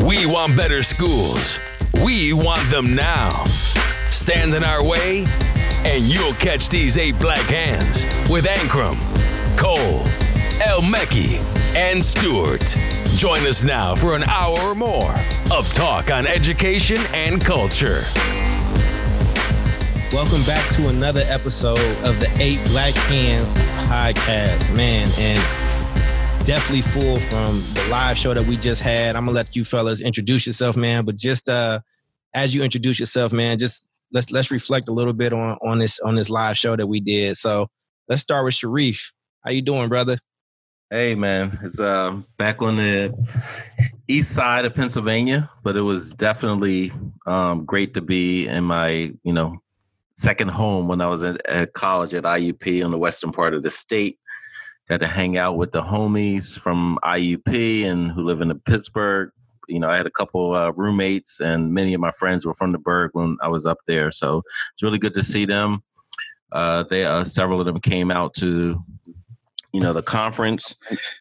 We want better schools. We want them now. Stand in our way, and you'll catch these eight black hands with Ankrum, Cole, El Mekki, and Stewart. Join us now for an hour or more of talk on education and culture. Welcome back to another episode of the Eight Black Hands podcast, man. And definitely full from the live show that we just had. I'm gonna let you fellas introduce yourself, man. But just uh as you introduce yourself, man, just let's let's reflect a little bit on on this on this live show that we did. So let's start with Sharif. How you doing, brother? Hey man, it's uh back on the east side of Pennsylvania, but it was definitely um great to be in my, you know, second home when I was at, at college at IUP on the western part of the state. Got to hang out with the homies from IUP and who live in the Pittsburgh. You know, I had a couple uh, roommates, and many of my friends were from the Burgh when I was up there. So it's really good to see them. Uh, they uh, several of them came out to, you know, the conference,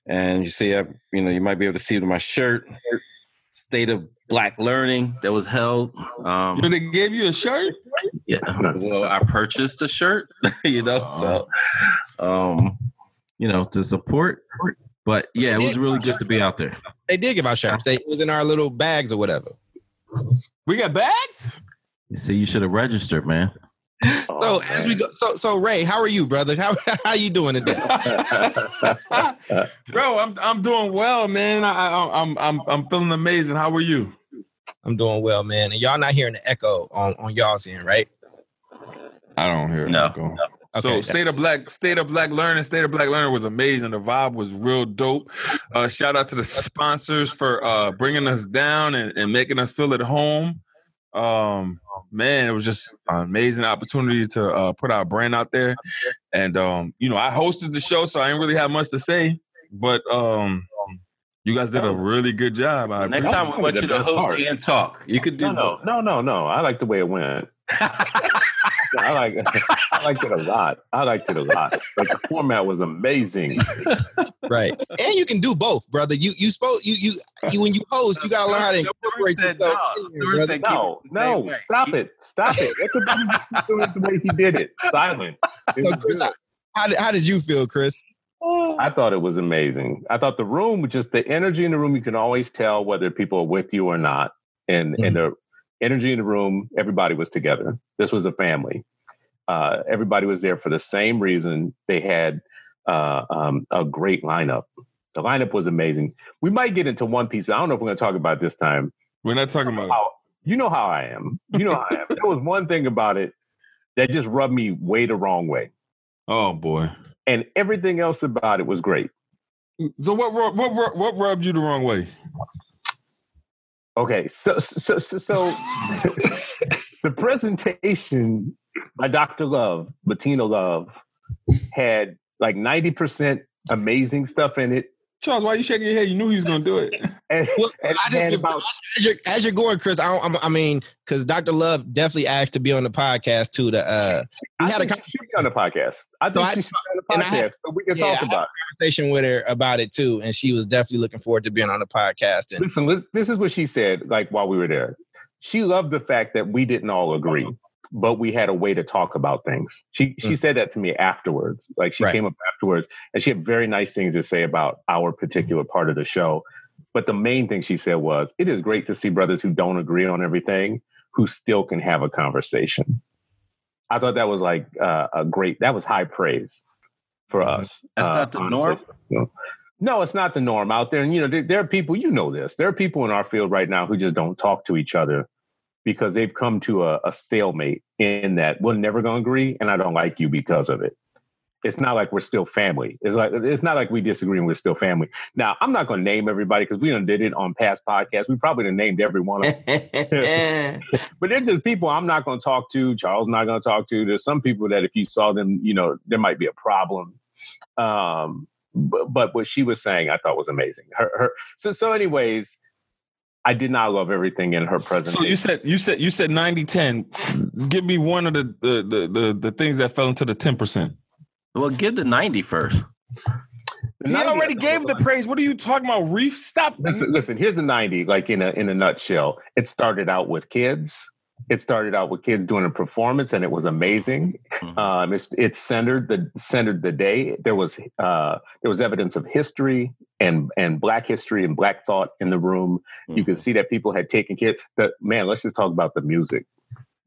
and you see, I, you know, you might be able to see it in my shirt. State of Black Learning that was held. Um, They gave you a shirt? yeah. Well, I purchased a shirt, you know, so um, you know, to support. But yeah, it was really good to be out there. They did give out shirts. They it was in our little bags or whatever. We got bags? You see, you should have registered, man. So oh, as we go, so so Ray, how are you, brother? How how you doing today? Bro, I'm I'm doing well, man. I, I I'm I'm I'm feeling amazing. How are you? I'm doing well, man. And y'all not hearing the echo on on y'all's end, right? I don't hear No, it. Go. Okay. So state of black, state of black learning, state of black learning was amazing. The vibe was real dope. Uh, shout out to the sponsors for uh, bringing us down and, and making us feel at home. Um, man, it was just an amazing opportunity to uh, put our brand out there. And um, you know, I hosted the show, so I didn't really have much to say. But um, you guys did a really good job. I Next time we want you to host and talk. You could do No, no, no, no, no. I like the way it went. I like I liked it a lot. I liked it a lot. Like the format was amazing. right. And you can do both, brother. You you spoke you you, you when you host, you gotta learn how to incorporate said yourself. no. in there, Stewart brother. said No, it no, way. stop Keep- it. Stop it. Let the keep doing it the way he did it. Silent. It So, Chris, good. how, how did how did you feel, Chris? I thought it was amazing. I thought the room, just the energy in the room, you can always tell whether people are with you or not. And and mm-hmm. the energy in the room, everybody was together. This was a family. Uh, everybody was there for the same reason. They had uh, um, a great lineup. The lineup was amazing. We might get into one piece. But I don't know if we're going to talk about this time. We're not talking about. How, you know how I am. You know how I am. there was one thing about it that just rubbed me way the wrong way, Oh boy. and everything else about it was great. So what rub- what what rubbed you the wrong way? Okay, so so so, so the presentation by Dr. Love, Bettina Love, had like ninety percent amazing stuff in it, Charles, why you shaking your head? You knew he was gonna do it. and, Well, and I had didn't, about as, you're, as you're going, Chris, I, don't, I'm, I mean, because Dr. Love definitely asked to be on the podcast too. To uh, we I had a think she should be on the podcast. I think I- she should be on the I had- podcast so we can yeah, talk I- about. it. conversation with her about it too, and she was definitely looking forward to being on the podcast. And Listen, this is what she said. Like while we were there, she loved the fact that we didn't all agree, but we had a way to talk about things. She she Mm. said that to me afterwards. Like she Right. came up afterwards, and she had very nice things to say about our particular part of the show. But the main thing she said was, "It is great to see brothers who don't agree on everything who still can have a conversation." I thought that was like uh, a great. That was high praise for Mhm. us. That's uh, not the honestly. norm. No. No, it's not the norm out there. And you know, there, there are people. You know this. There are people in our field right now who just don't talk to each other because they've come to a, a stalemate in that we're never going to agree, and I don't like you because of it. It's not like we're still family. It's like it's not like we disagree and we're still family. Now, I'm not going to name everybody because we done did it on past podcasts. We probably done named every one of them. but there's just people I'm not going to talk to. Charles not going to talk to. There's some people that if you saw them, you know, there might be a problem. Um, but, but what she was saying, I thought was amazing. Her, her. So, so, anyways, I did not love everything in her presentation. So you said you said you said 90-10. Give me one of the the the the, the things that fell into the ten percent. Well, give the 90 first. The He 90s already gave the praise. What are you talking about, Reef? Stop. Listen, listen, here's the 90, like in a in a nutshell. It started out with kids. It started out with kids doing a performance, and it was amazing. Mhm. Um, it centered the centered the day. There was uh, there was evidence of history and and Black history and Black thought in the room. You could Mhm. see that people had taken care. The man, let's just talk about the music.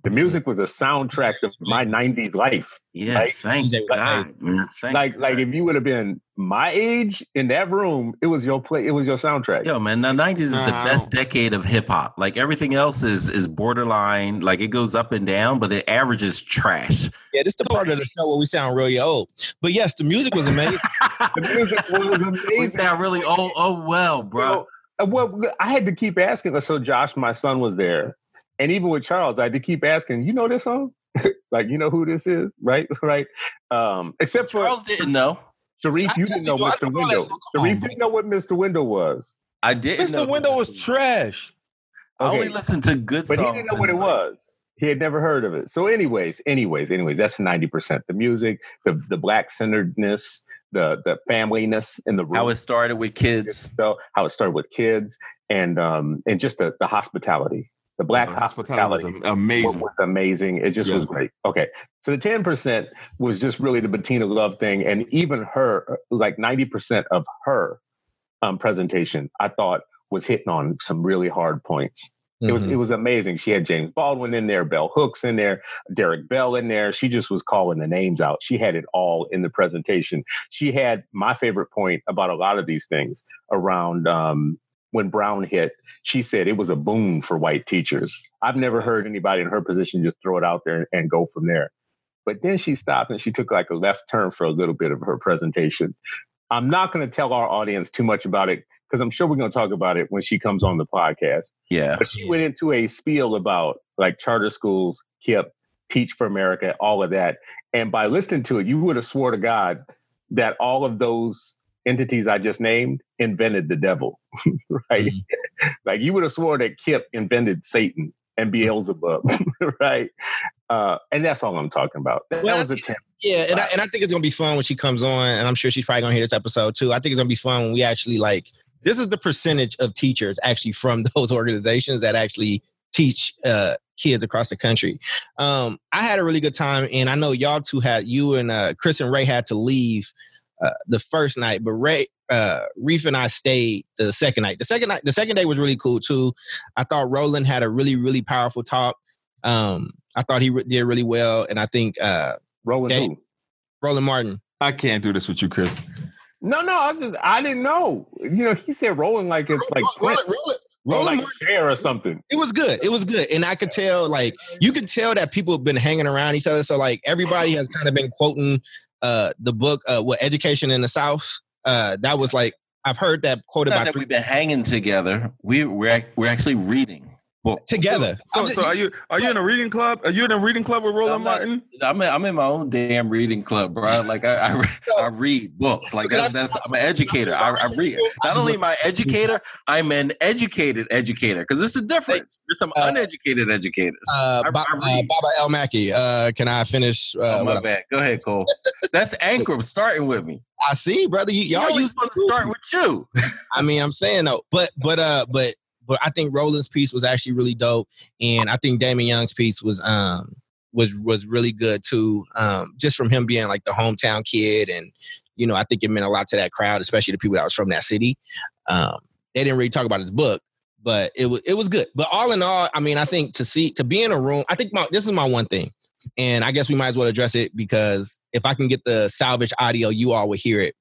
The music was a soundtrack of my '90s life. yeah, right? thank Like- God, man. Thank like like God. if you would have been my age in that room, it was your play. It was your soundtrack. Yo, man, the nineties is the Nah, I best decade of hip hop. Like everything else is is borderline. Like it goes up and down, but it averages trash. Yeah, this is the part of the show where we sound really old. But yes, the music was amazing. The music was amazing. we amazing. sound really oh oh well, bro. Uh, Well, I had to keep asking. So Josh, my son, was there, and even with Charles, I had to keep asking. You know this song? like you know who this is, right? Right. Um, except for Charles didn't know. Sharif, you didn't know definitely Mr. know- I know that Window. song. Come on, Sharif didn't know what Mr. Wendal was, I didn't know. Mr. Wendal was trash. I only listened to good stuff. but songs. he didn't know what it was. He had never heard of it. So, anyways, anyways, anyways, that's ninety percent. The music, the the black centeredness, the the familyness in the room. How it started with kids. so how it started with kids and um and just the, the hospitality the black The hospitality, was amazing. was amazing it just Yeah. was great okay so the 10% was just really the bettina love thing and even her like 90% of her um presentation i thought was hitting on some really hard points it was it was amazing. She had James Baldwin in there, Bell Hooks in there, Derek Bell in there. She just was calling the names out. She had it all in the presentation. She had my favorite point about a lot of these things around um, when Brown hit. She said it was a boon for white teachers. I've never heard anybody in her position just throw it out there and go from there. But then she stopped and she took like a left turn for a little bit of her presentation. I'm not going to tell our audience too much about it because I'm sure we're going to talk about it when she comes on the podcast. Yeah. But she went into a spiel about like charter schools, KIPP, Teach for America, all of that. And by listening to it, you would have swore to God that all of those entities I just named invented the devil, right? like you would have swore that KIPP invented Satan and Beelzebub, right? Uh, and that's all I'm talking about. That, Well, that was a tip. Yeah, and I, and I think it's gonna be fun when she comes on, and I'm sure she's probably gonna hear this episode too. I think it's gonna be fun when we actually like this is the percentage of teachers actually from those organizations that actually teach uh, kids across the country. Um, I had a really good time, and I know y'all two had you and uh, Chris and Ray had to leave uh, the first night, but Ray. Uh, Reef and I stayed the second night. The second night, the second day was really cool too. I thought Roland had a really, really powerful talk. Um, I thought he re- did really well, and I think uh, Rolling Okay. who? Roland Martin. I can't do this with you, Chris. No, no, I was just I didn't know. You know, he said Roland like it's like Roland, Quint, Roland, or Roland like Martin. a chair or something. It was good. It was good, and I could tell, like, you could tell that people have been hanging around each other. So, like, everybody has kind of been quoting uh the book, uh, "What Education in the South." Uh, that was like I've heard that quoted by that we've been hanging together. We we're we're actually reading books. together. So, I'm just- so are you are you in a reading club? Are you in a reading club with Roland I'm not- Martin? I'm in, I'm in my own damn reading club, bro. Like I I, re- I read books. Like Can I- that's, that's I'm an educator. I, I read. Not only am I educator, I'm an educated educator because there's a difference. There's some Uh, uneducated educators. uh, I- Ba- I uh. Baba El Mekki. Uh, can I finish? Uh, oh, my bad. Go ahead, Cole. That's Ankrum starting with me. I see, brother. You, Y'all y'all you supposed to start with you. I mean, I'm saying though, but but uh, but but I think Roland's piece was actually really dope, and I think Damon Young's piece was um was was really good too. Um, just from him being like the hometown kid, and you know, I think it meant a lot to that crowd, especially the people that was from that city. Um, they didn't really talk about his book, but it was it was good. But all in all, I mean, I think to see to be in a room, I think my this is my one thing. And I guess we might as well address it because if I can get the salvage audio, you all will hear it.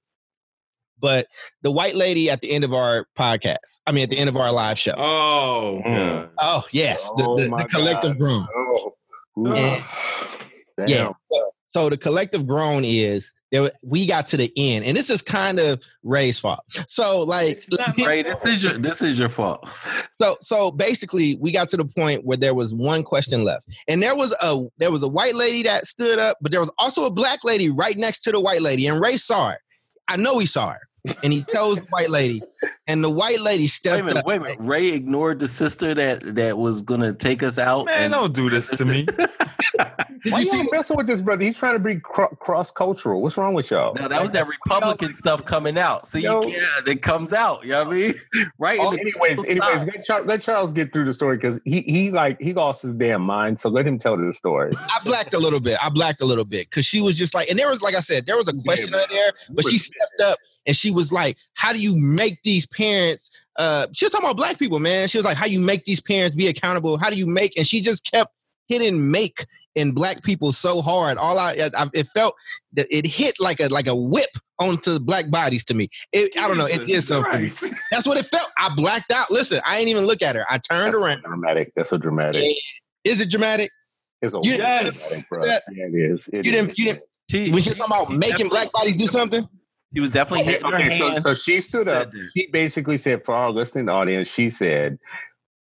But the white lady at the end of our podcast, I mean, at the end of our live show. Oh, Mm. Oh, yes, the, Oh the, my the collective God. groan. Oh, Ooh, Yeah. damn. Yeah. So the collective groan is that we got to the end, and this is kind of Ray's fault. So like, It's not right. This is your this is your fault. so so basically, we got to the point where there was one question left, and there was a there was a white lady that stood up, but there was also a black lady right next to the white lady, and Ray saw her. I know he saw her, and he chose the white lady, and the white lady Wait a stepped minute, up. wait a minute. Ray ignored the sister that that was gonna take us out. man, and- don't do this to me. Did Why you you see? messing with this brother? He's trying to be cr- cross cultural. What's wrong with y'all? No, that was that Republican stuff coming out. So Yo. you can't. It comes out. You know what I mean? Right. Oh, anyways, anyways, let Charles, let Charles get through the story because he he like he lost his damn mind. So let him tell the story. I blacked a little bit. I blacked a little bit because she was just like, and there was, like I said, there was a question out there, but she stepped up and she was like, "How do you make these parents?" Uh, she was talking about black people, man. She was like, "How you make these parents be accountable? How do you make?" And she just kept hitting "make" in black people so hard. All I, I it felt that it hit like a like a whip onto black bodies to me. It, I don't know. It did something. Christ. That's what it felt. I blacked out. Listen, I ain't even look at her. I turned That's around. so dramatic. That's so dramatic. Is it dramatic? It's a You- Yes. dramatic, bro. That- Yeah, it is. It You is. didn't. You didn't. She, When she's talking about making black bodies do something. She was definitely hitting her Okay, so, hand. so she stood up. said that. She basically said, for our listening audience, she said,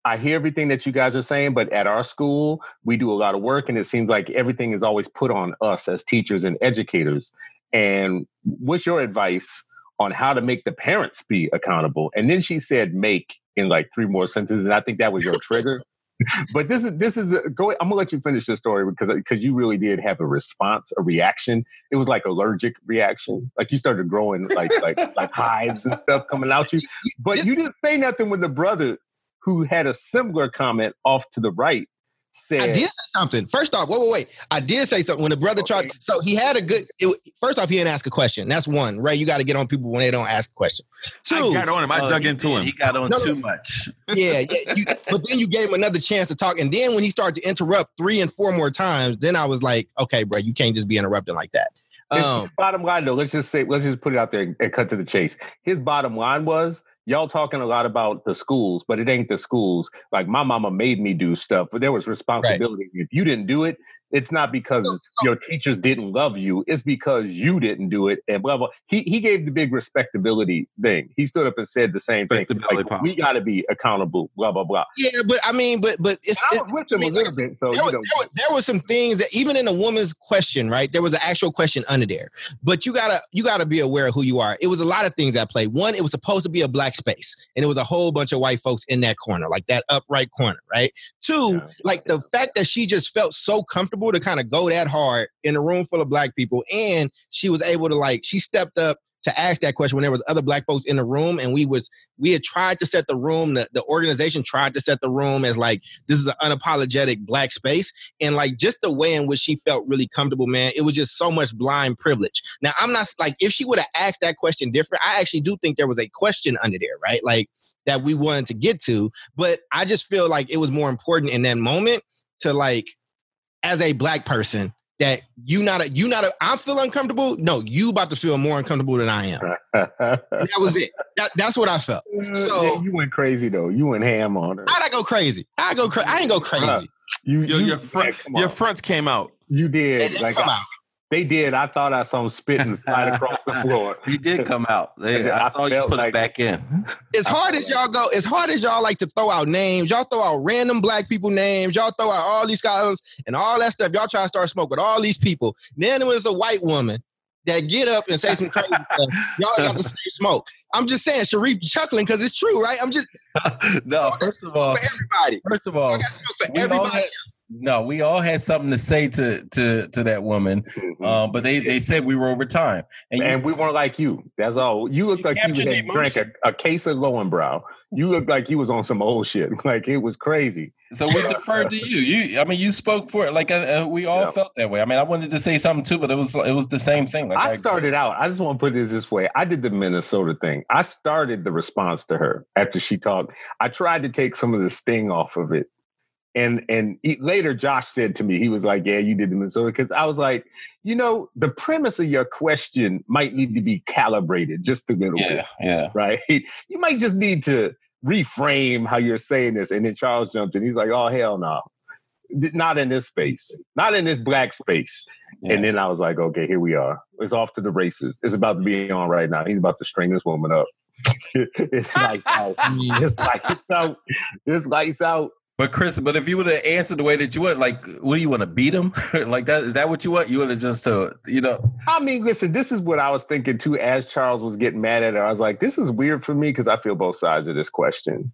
I hear everything that you guys are saying, but at our school, we do a lot of work, and it seems like everything is always put on us as teachers and educators. And what's your advice on how to make the parents be accountable? And then she said, make in like three more sentences, and I think that was your trigger. but this is this is a, go. I'm gonna let you finish the story because because you really did have a response, a reaction. It was like allergic reaction, like you started growing like like like hives and stuff coming out you. But you didn't say nothing when the brother who had a similar comment off to the right said, I did say something. First off, wait, wait, wait. I did say something when the brother tried. So he had a good. It, first off, he didn't ask a question. That's one. right? you got to get on people when they don't ask a question. Two, I got on him. I Oh, dug into did. him. He got on No, no. too much. yeah, yeah. You, but then you gave him another chance to talk, and then when he started to interrupt three and four more times, then I was like, okay, bro, you can't just be interrupting like that. Um, bottom line, though, let's just say, let's just put it out there and cut to the chase. His bottom line was, y'all talking a lot about the schools, but it ain't the schools. Like my mama made me do stuff, but there was responsibility. If you didn't do it, it's not because So- your teachers didn't love you. It's because you didn't do it. And blah blah. He he gave the big respectability thing. He stood up and said the same thing. Respectability Like, we got to be accountable. Blah blah blah. yeah, but I mean, but but it's. And I was with him I mean, a little bit, so there, you was, know. there, was, there was some things that even in a woman's question, right? There was an actual question under there, but you gotta you gotta be aware of who you are. It was a lot of things at play. One, it was supposed to be a black space, and it was a whole bunch of white folks in that corner, like that upright corner, right? Two, Yeah. like the fact that she just felt so comfortable to kind of go that hard in a room full of black people, and she was able to like she stepped up to ask that question when there was other black folks in the room, and we was we had tried to set the room, the, the organization tried to set the room as like this is an unapologetic black space and like just the way in which she felt really comfortable man it was just so much blind privilege. Now i'm not like if she would have asked that question different i actually do think there was a question under there right like that we wanted to get to but i just feel like it was more important in that moment to like as a black person that you not a you not a i feel uncomfortable no you about to feel more uncomfortable than i am that was it that, that's what i felt So- Yeah, you went crazy though. You went ham on her. how'd i go crazy i go cra- i ain't go crazy You, Your, you your front, yeah, your fronts came out. You It did. didn't Like come I- out. They did. I thought I saw him spit and slide across the floor. He did come out. They- I I saw you put like- it back in. as hard as y'all go, as hard as y'all like to throw out names, y'all throw out random black people names, y'all throw out all these scholars and all that stuff. Y'all try to start smoke with all these people. Then it was a white woman that get up and say some crazy stuff. Y'all got the same smoke. I'm just saying, Sharif chuckling because it's true, right? I'm just no, first of all, for everybody. first of all, I all, got smoke for we all everybody. had, no, we all had something to say to to to that woman. Mhm. Um, but they they said we were over time, and, you, we weren't like you. That's all. You look You like you had drank a, a case of Lowenbrau. You look like you was on some old shit. Like it was crazy. so we deferred to you. You, I mean, you spoke for it. Like uh, uh, we all Yeah. felt that way. I mean, I wanted to say something too, but it was it was the same thing. Like I started out. I just want to put it this way. I did the Minnesota thing. I started the response to her after she talked. I tried to take some of the sting off of it. And and he, later, Josh said to me, he was like, "Yeah, you did the Minnesota." Because I was like, you know, the premise of your question might need to be calibrated just a little bit. Yeah, yeah. right? You might just need to reframe how you're saying this. And then Charles jumped in. He's like, oh, hell no. Not in this space, not in this black space. Yeah. And then I was like, okay, here we are. It's off to the races. It's about to be on right now. He's about to string this woman up. it's like out. It's like it's out. It's lights out. But Chris, but if you would have answered the way that you would, like, what do you want to beat him? like that? Is that what you want? You would have just, uh, you know, I mean, listen, this is what I was thinking too as Charles was getting mad at her. I was like, this is weird for me because I feel both sides of this question.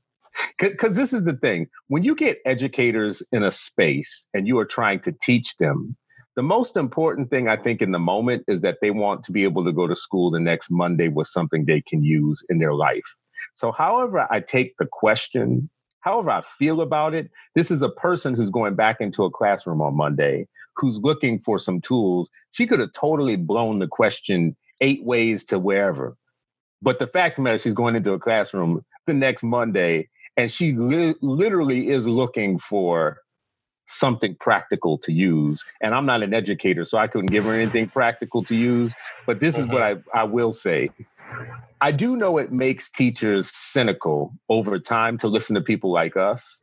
Because this is the thing when you get educators in a space and you are trying to teach them, the most important thing I think in the moment is that they want to be able to go to school the next Monday with something they can use in their life. So, however, I take the question, however, I feel about it, this is a person who's going back into a classroom on Monday who's looking for some tools. She could have totally blown the question eight ways to wherever. But the fact of the matter, she's going into a classroom the next Monday and she li- literally is looking for something practical to use. And I'm not an educator, so I couldn't give her anything practical to use. But this is what mm-hmm. I, I will say. I do know it makes teachers cynical over time to listen to people like us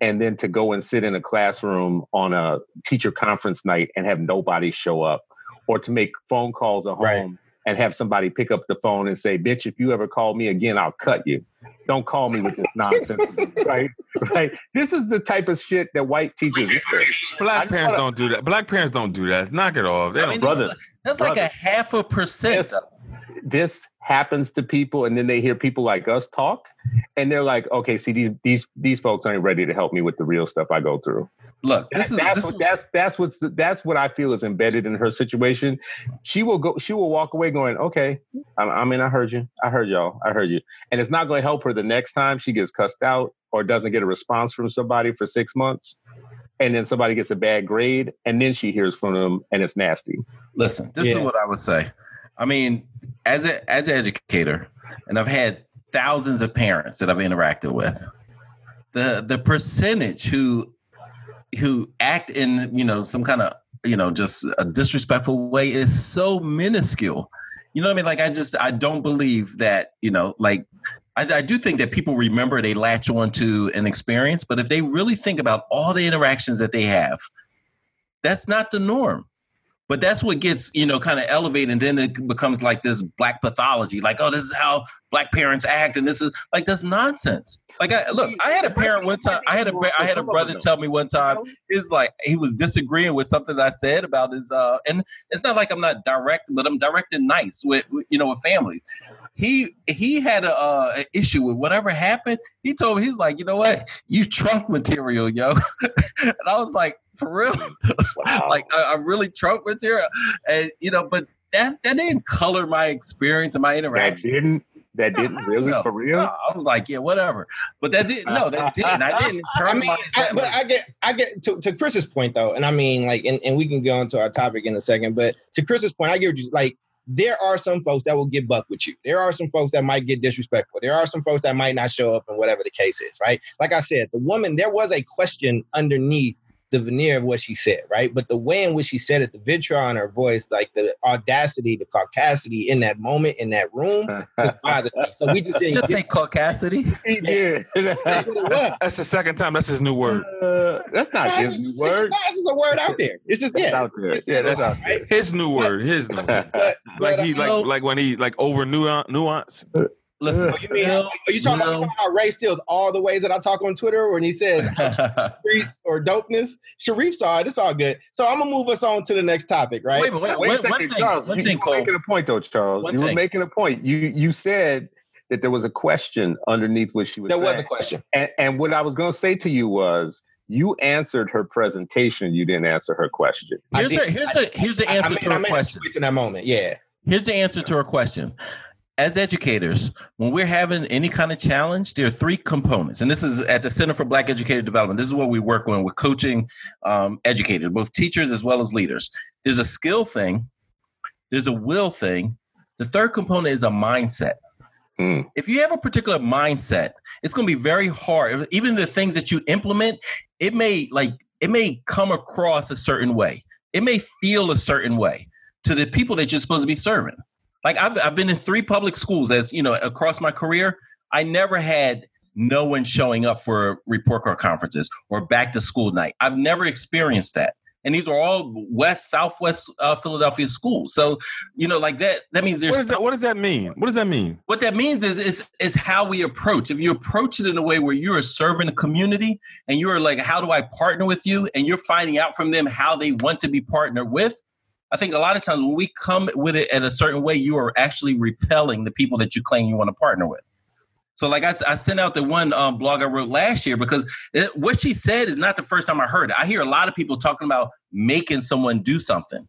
and then to go and sit in a classroom on a teacher conference night and have nobody show up or to make phone calls at home right. and have somebody pick up the phone and say, bitch, if you ever call me again, I'll cut you. Don't call me with this nonsense, right? Right. This is the type of shit that white teachers. Black parents don't do that. Black parents don't do that. Knock it off. They I mean, brothers. That's like a half a percent. This, this happens to people, and then they hear people like us talk, and they're like, "Okay, see these these these folks aren't ready to help me with the real stuff I go through." Look, this that, is that's this what, that's that's what's that's what I feel is embedded in her situation. She will go. She will walk away going, "Okay, I, I mean, I heard you. I heard y'all. I heard you," and it's not going to help her the next time she gets cussed out or doesn't get a response from somebody for six months and then somebody gets a bad grade and then she hears from them and it's nasty listen this yeah. is what i would say i mean as a as an educator and i've had thousands of parents that i've interacted with the the percentage who who act in you know some kind of you know just a disrespectful way is so minuscule. You know what i mean? Like i just i don't believe that you know like I, I, do think that people remember they latch on to an experience but if they really think about all the interactions that they have that's not the norm but that's what gets you know kind of elevated and then it becomes like this black pathology like oh this is how black parents act and this is like that's nonsense like I look, I had a parent one time. I had a I had a brother tell me one time. He's like he was disagreeing with something that I said about his. uh And it's not like I'm not direct, but I'm direct and nice with you know with families. He he had a, uh, issue with whatever happened. He told me he's like, you know what, you trunk material, yo. and I was like, for real, wow. like I, I really trunk material, and you know, but that that didn't color my experience and my interaction. That didn't that didn't really for real. No, I was like, yeah, whatever. But that didn't. No, that didn't. I didn't. I mean, I, but I get, I get to, to Chris's point though, and I mean, like, and, and we can go into our topic in a second. But to Chris's point, I get you. Like, there are some folks that will get buck with you. There are some folks that might get disrespectful. There are some folks that might not show up, and whatever the case is, right? Like I said, the woman, there was a question underneath the veneer of what she said, right? But the way in which she said it, the vitriol in her voice, like the audacity, the caucasity in that moment in that room, was bothering me. So we just didn't just say caucasity. Yeah, that's, that's, that's, the second time. That's his new word. Uh, that's not his new word. It's just a word out there. It's just yeah, out there. yeah, that's out there. His new word. His new. But, but, like he like um, like when he like over nuance. Listen, oh, you mean, are you talking, about, you talking about Ray Steele's all the ways that I talk on Twitter when he says streets or dopeness? Sharif saw it. It's all good. So I'm gonna move us on to the next topic, right? Wait, wait, wait, wait one, thing, Charles, one you, thing, you were making a point though, Charles. One you thing. were making a point. You you said that there was a question underneath what she was. There saying. was a question, and, and what I was gonna say to you was you answered her presentation. You didn't answer her question. Here's a, here's a here's the answer I, I to her question. In that moment, yeah. Here's the answer to her question as educators, when we're having any kind of challenge, there are three components. And this is at the Center for Black Educator Development. This is what we work on with coaching um, educators, both teachers as well as leaders. There's a skill thing, there's a will thing. The third component is a mindset. Mm. If you have a particular mindset, it's going to be very hard. Even the things that you implement, it may like it may come across a certain way. It may feel a certain way to the people that you're supposed to be serving. Like I've I've been in three public schools as you know across my career. I never had no one showing up for report card conferences or back to school night. I've never experienced that. And these are all West, Southwest uh, Philadelphia schools. So, you know, like that, that means there's. What does that, what does that mean? What does that mean? What that means is, is, is how we approach. If you approach it in a way where you are serving the community and you are like, how do I partner with you? And you're finding out from them how they want to be partnered with, I think a lot of times when we come with it in a certain way, you are actually repelling the people that you claim you want to partner with. So like I, I sent out the one um, blog I wrote last year because it, what she said is not the first time I heard it. I hear a lot of people talking about making someone do something.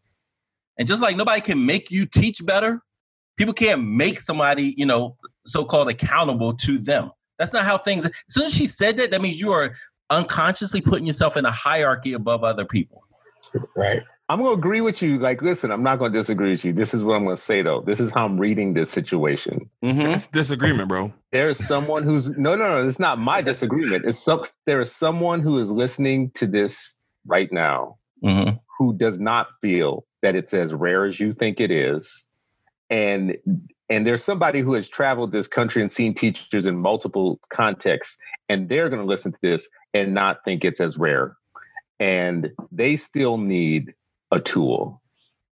And just like nobody can make you teach better, people can't make somebody, you know, so-called accountable to them. That's not how things as soon as she said that, that means you are unconsciously putting yourself in a hierarchy above other people. Right. I'm going to agree with you. Like, listen, I'm not going to disagree with you. This is what I'm going to say, though. This is how I'm reading this situation. Mm-hmm. That's disagreement, bro. There is someone who's no, no, no. It's not my disagreement. It's some. There is someone who is listening to this right now Mm-hmm. who does not feel that it's as rare as you think it is, and and there's somebody who has traveled this country and seen teachers in multiple contexts, and they're going to listen to this and not think it's as rare, and they still need a tool.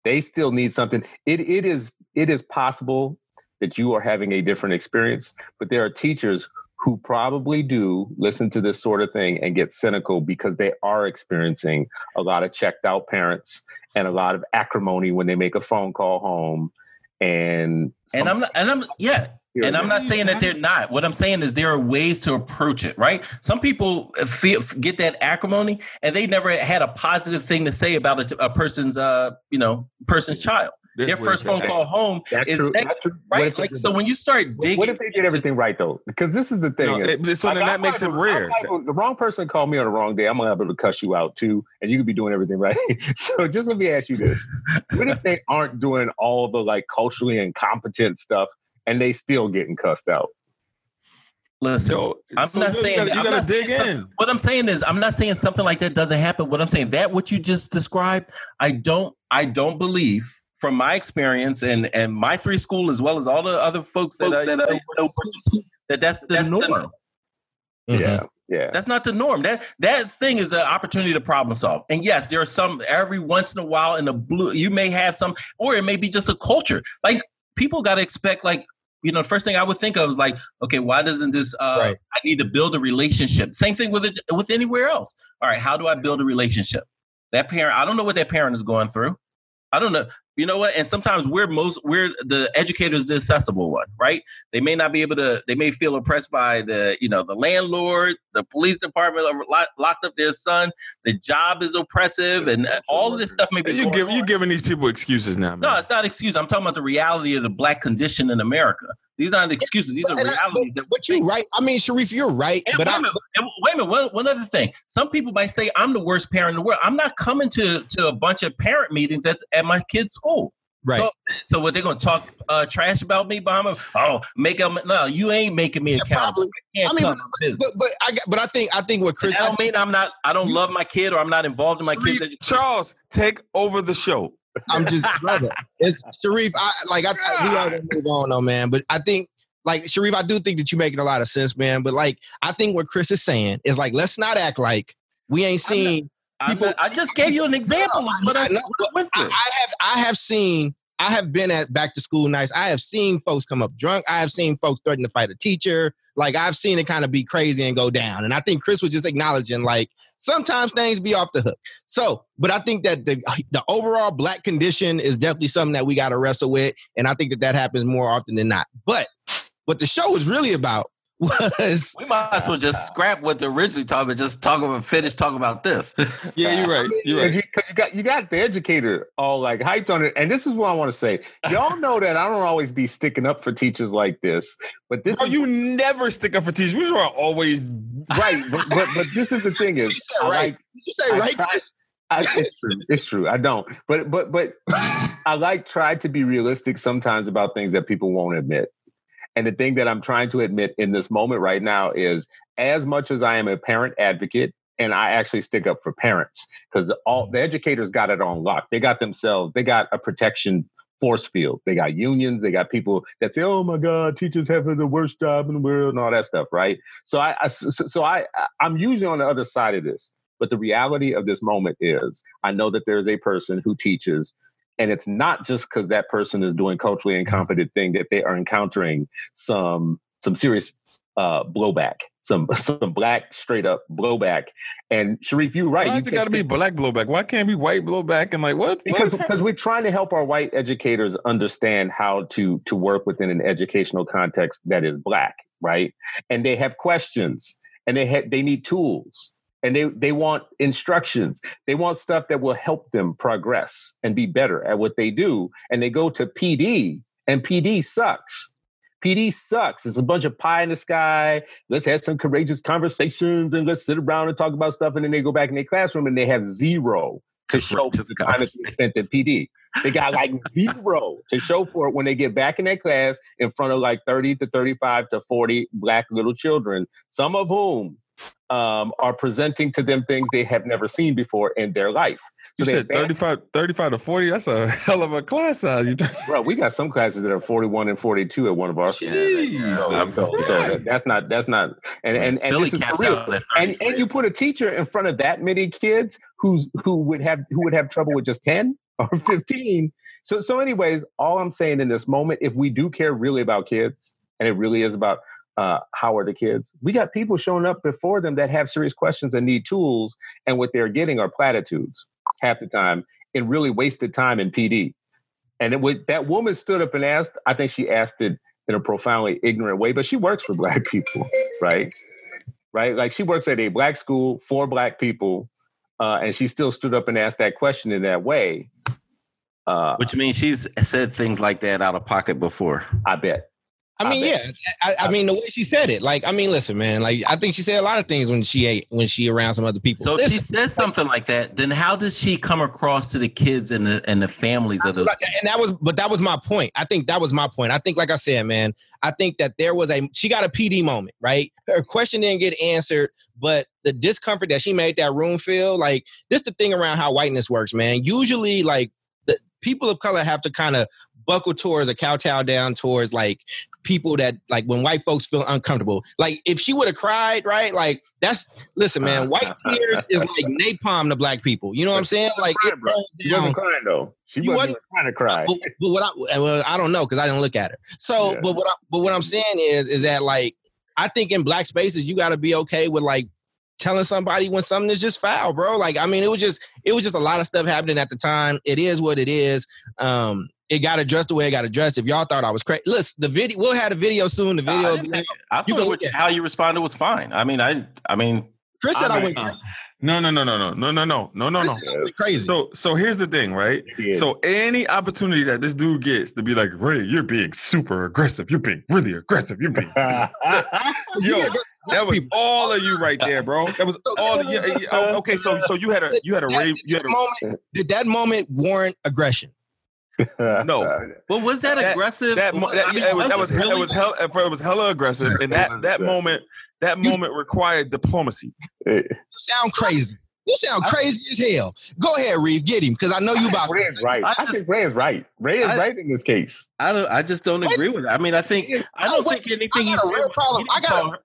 They still need something. It it is it is possible that you are having a different experience, but there are teachers who probably do listen to this sort of thing and get cynical because they are experiencing a lot of checked out parents and a lot of acrimony when they make a phone call home and And I'm not, and I'm yeah, and I'm not saying that they're not. What I'm saying is there are ways to approach it, right? Some people feel get that acrimony, and they never had a positive thing to say about a, a person's, uh, you know, person's child. This Their first phone back. call home that's is true. negative, That's true. Right. Like so, when you start digging, What if they did everything right though? Because this is the thing. No, is- it- so then Like, that I'm makes it liable- rare. I'm the wrong person called me on the wrong day. I'm gonna be able to cuss you out too, and you could be doing everything right. so just let me ask you this: What if they aren't doing all the like culturally incompetent stuff, and they still getting cussed out? listen. So I'm so not you saying gotta, you I'm gotta not dig in. What I'm saying is, I'm not saying something like that doesn't happen. What I'm saying that what you just described, I don't, I don't believe from my experience and and my three school as well as all the other folks that, Folks I, that that, I- that that's the norm. Mhm. Yeah, yeah. That's not the norm. That that thing is an opportunity to problem solve. And yes, there are some every once in a while in the blue. You may have some, or it may be just a culture. Like people got to expect, like you know, the first thing I would think of is like, okay, why doesn't this? Uh, Right. I need to build a relationship. Same thing with it with anywhere else. All right, how do I build a relationship? That parent, I don't know what that parent is going through. I don't know. You know what? And sometimes we're most we're the educators, the accessible one, right? They may not be able to. They may feel oppressed by the you know the landlord, the police department locked up their son. The job is oppressive, and uh, all of this stuff may be. You going give you giving these people excuses now, man. No, it's not excuse. I'm talking about the reality of the black condition in America. These aren't excuses. These are And I- realities that. But you right. I mean, Sharif, you're right. And but wait, I, a minute, and wait a minute. One, one other thing. Some people might say I'm the worst parent in the world. I'm not coming to to a bunch of parent meetings at, at my kid's school. right. So, so what they're gonna talk uh, trash about me, Bahama? Oh, make them. No, you ain't making me Yeah, accountable. probably. I I mean, come to business. But but I but I think I think what Chris. And I don't think- mean I'm not. I don't love my kid or I'm not involved in my kid's education. Charles, take over the show. I'm just brother. It's Sharif. I like. I we are gonna move on, though, man. But I think, like Sharif, I do think that you're making a lot of sense, man. But like, I think what Chris is saying is like, let's not act like we ain't I'm not- seen. People- not- I just gave you an example of what I, I know, I I. I have I have seen. I have been at back to school nights. I have seen folks come up drunk. I have seen folks threaten to fight a teacher. Like I've seen it kind of be crazy and go down. And I think Chris was just acknowledging like sometimes things be off the hook. So, but I think that the the overall black condition is definitely something that we got to wrestle with, and I think that that happens more often than not. But what the show was really about was we might as well just scrap what the originally talked about. Just talk about finish talking about this. Yeah, you're right. You're right. you, 'cause you got you got the educator all like hyped on it, and this is what I want to say. Y'all know that I don't always be sticking up for teachers like this, but this Bro, is you never stick up for teachers. We are always right. But, but but this is the thing is, You said right. like Did you say I right, tried- Chris? I, it's true. It's true. I don't. But but but I like try to be realistic sometimes about things that people won't admit. And the thing that I'm trying to admit in this moment right now is as much as I am a parent advocate and I actually stick up for parents because all the educators got it on lock. They got themselves, they got a protection force field. They got unions, they got people that say, "Oh my god, teachers have the worst job in the world" and all that stuff, right? So I, I so I I'm usually on the other side of this. But the reality of this moment is I know that there's a person who teaches, and it's not just because that person is doing culturally incompetent thing that they are encountering some some serious uh, blowback, some some black straight up blowback. And Sharif, you're right. Why You it got to be black blowback? Why can't it be white blowback? And like what? because because we're trying to help our white educators understand how to to work within an educational context that is black, right? And they have questions, and they have they need tools, and they they want instructions. They want stuff that will help them progress and be better at what they do. And they go to PD, and PD sucks. PD sucks. It's a bunch of pie in the sky. Let's have some courageous conversations and let's sit around and talk about stuff. And then they go back in their classroom and they have zero to show for the kind of extent that PD. They got like zero to show for it when they get back in that class in front of like 30 to 35 to 40 black little children, some of whom um, are presenting to them things they have never seen before in their life. you said advance- 35, 35 to 40. That's a hell of a class size. You Bro, we got some classes that are 41 and 42 at one of our schools. Jeez. So, so- so that- that's not that's not and and, and Philly this is real. And and you put a teacher in front of that many kids who's who would have who would have trouble with just 10 or 15. So so anyways, all I'm saying in this moment, if we do care really about kids and it really is about uh, how are the kids? We got people showing up before them that have serious questions and need tools, and what they're getting are platitudes half the time and really wasted time in PD. And it would, that woman stood up and asked, I think she asked it in a profoundly ignorant way, but she works for black people, right? Right? Like she works at a black school for black people, uh, and she still stood up and asked that question in that way. Uh, Which means she's said things like that out of pocket before. I bet. I mean, I yeah. I, I mean, the way she said it, like, I mean, listen, man. Like, I think she said a lot of things when she ate when she around some other people. So if she Listen, said something like that, then how does she come across to the kids and the and the families of those? I- and that was, but that was my point. I think that was my point. I think, like I said, man, I think that there was a she got a PD moment, right? Her question didn't get answered, but the discomfort that she made that room feel like this the thing around how whiteness works, man. Usually, like the people of color have to kind of buckle towards or kowtow down towards like people that like when white folks feel uncomfortable. Like if she would have cried, right? Like that's listen, man. White tears is like napalm to black people. You know what I'm saying? Like it Crying, bro. She wasn't crying though. She You wasn't, even trying to cry. But, but what I well, I don't know because I didn't look at her. So, Yeah. but what I, but what I'm saying is is that like I think in black spaces you got to be okay with like telling somebody when something is just foul, bro. Like I mean, it was just it was just a lot of stuff happening at the time. It is what it is. Um, it got addressed the way it got addressed. If y'all thought I was crazy, listen, the video we'll have a video soon. The video. didn't think- I You thought can what look you- how you responded was fine. I mean, I I mean, Chris said I I'm went. Uh, like. No, no, no, no, no, no, no, no, no, no, no. said I went crazy. So, so here's the thing, right? Yeah. So any opportunity that this dude gets to be like, Ray, you're being super aggressive. You're being really aggressive. You're being. Yo, that was all of you right there, bro. That was all. Of, yeah, yeah, oh, okay, so so you had a you had a That- rave. You had a, moment, did that moment warrant aggression? No. but was that, That- aggressive? that mo- that, I mean, yeah, it was that was really- it was hell it was hella aggressive, and that that moment that You- moment required diplomacy. Eh. You sound crazy. You sound crazy as hell. Go ahead, Reef, get him because I know you about. Ray is right. I I, just- think Ray is right. Ray is I- right in this case. I don't. I just don't What? agree with it. I mean, I think I Oh, don't wait, think anything I got a real problem. I got a- call her-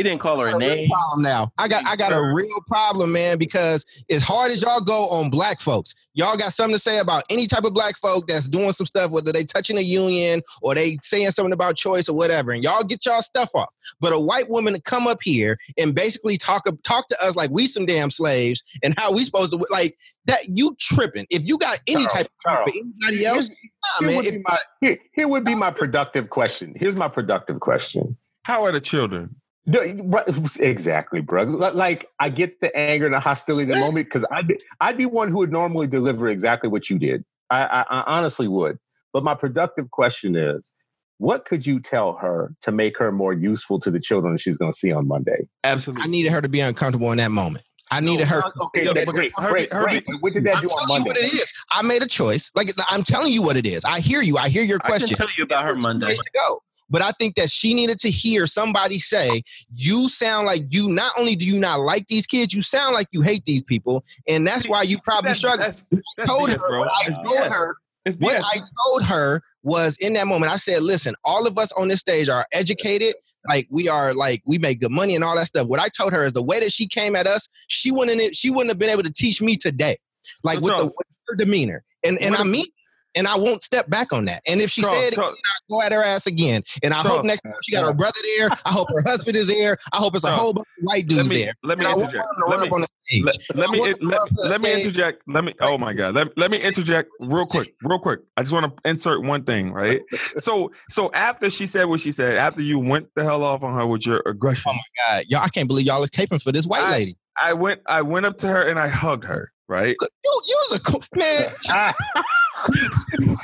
He didn't call her I a a name. problem now. I got I got a real problem, man, because as hard as y'all go on black folks, y'all got something to say about any type of black folk that's doing some stuff, whether they touching a union or they saying something about choice or whatever, and y'all get y'all stuff off. But a white woman to come up here and basically talk talk to us like we some damn slaves and how we supposed to like that you tripping. If you got any Charles, type of Charles, for anybody else, nah, Here man. would, If, be my, here, here would be my productive question. Here's my productive question. How are the children? No, Exactly, bro. Like I get the anger and the hostility in the eh. moment because I'd be, I'd be one who would normally deliver exactly what you did. I, I, I honestly would. But my productive question is, what could you tell her to make her more useful to the children she's going to see on Monday? Absolutely. I needed her to be uncomfortable in that moment. I needed her. Okay, feel okay, that great, Herbie- great, Herbie- great. What did that I'm do on telling you Monday? what it is. I made a choice. Like I'm telling you what it is. I hear you. I hear your question. I can question. tell you about her There's Monday. to go. But I think that she needed to hear somebody say, "You sound like you. Not only do you not like these kids, you sound like you hate these people, and that's why you probably That's- struggle." That's, that's told BS, her, bro. I told her, what I told her was in that moment. I said, "Listen, all of us on this stage are educated. Like we are, like we make good money and all that stuff." What I told her is the way that she came at us, she wouldn't. She wouldn't have been able to teach me today, like with, the, with her demeanor. And and I mean, and I won't step back on that. And if she Charles, said it, Charles, go at her ass again. And I Charles. hope next time she got her brother there. I hope her husband is there. I hope it's a whole bunch of white let dudes me there. let me And interject. Let me up on the stage. let, let me let, them to run up to the let me interject. Let me. Oh my god. Let, let me interject real quick. Real quick. I just want to insert one thing. Right. So so after she said what she said, after you went the hell off on her with your oh aggression, Oh my God, y'all! I can't believe y'all are caping for this white I- lady. I went I went up to her and I hugged her. Right. You, you was a cool man.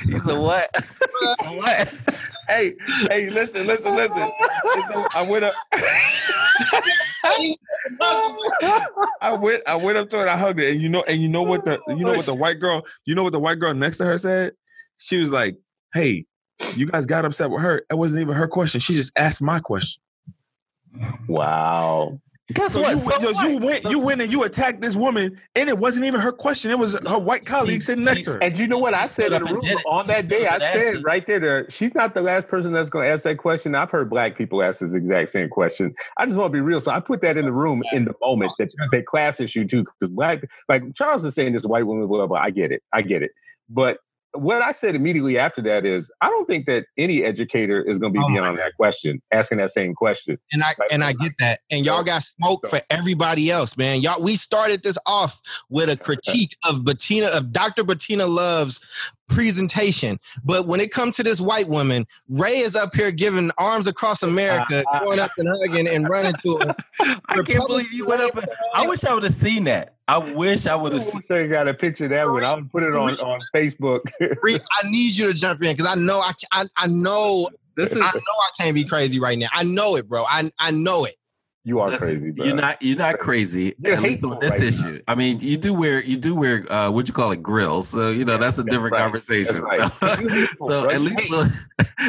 He's a what? a what? Hey hey listen listen listen. So I went up. I went I went up to her and I hugged her. And you know and you know what the you know what the white girl you know what the white girl next to her said? She was like, "Hey, you guys got upset with her. It wasn't even her question. She just asked my question." Wow. Guess So what? you, So went, so you went, you went and you attacked this woman, and it wasn't even her question. It was her white colleague sitting next to her. And you know what I said in the room did it. on that She day? I up and asked said it. right there, to, she's not the last person that's going to ask that question. I've heard black people ask this exact same question. I just want to be real. So I put that in the room in the moment That's a class issue too, because black, like Charles is saying this white woman, blah, blah, I get it. I get it. But what I said immediately after that is, I don't think that any educator is going to be Oh beyond that question, asking that same question. And I and I get that. And y'all got smoke for everybody else, man. Y'all we started this off with a critique of Bettina of Dr. Bettina Love's presentation. But when it comes to this white woman, Ray is up here giving arms across America, going up and hugging and running to her. I can't believe you went up. and- I wish I would have seen that. I wish I would have seen. wish I got a picture of that one. I'll put it on, on Facebook. Reef, I need you to jump in because I know I, I I know This is I know I can't be crazy right now. I know it, bro. I I know it. You are Listen, crazy, bro. You're not. You're not crazy. You're at least on this right issue. I mean, you do wear. You do wear. Uh, what you call it? Grills. So you know Yeah, that's a that's different right. conversation. Right. Hateful, so at least, on,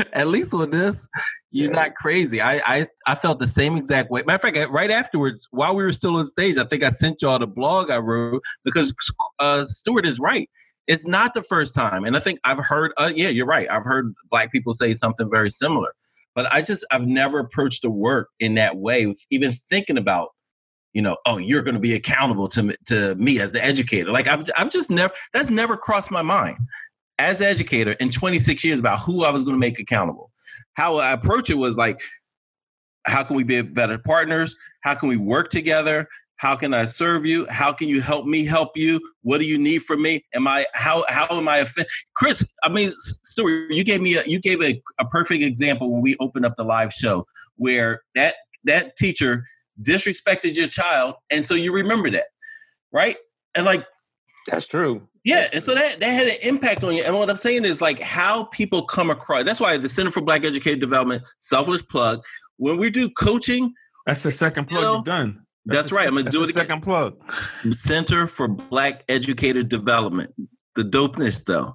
at least on this, you're Yeah. not crazy. I, I I felt the same exact way. Matter of fact, right afterwards, while we were still on stage, I think I sent y'all the blog I wrote because uh, Stewart is right. It's not the first time, and I think I've heard. Uh, yeah, you're right. I've heard black people say something very similar, but I just I've never approached the work in that way, with even thinking about. You know, oh, you're going to be accountable to me, to me as the educator. Like I've, I've just never. That's never crossed my mind as educator in 26 years about who I was going to make accountable. How I approach it was like, how can we be better partners? How can we work together? How can I serve you? How can you help me help you? What do you need from me? Am I how how am I offend- Chris? I mean, S- Stewart, you gave me a you gave a, a perfect example when we opened up the live show where that that teacher disrespected your child, and so you remember that, right? And like That's true. yeah, and so that that had an impact on you. And what I'm saying is like how people come across. That's why the Center for Black Educator Development, selfless plug. When we do coaching, That's the second plug Still- you've done. That's, the right. I'm gonna that's do it again. second plug. Center for Black Educator Development. The dopeness, though.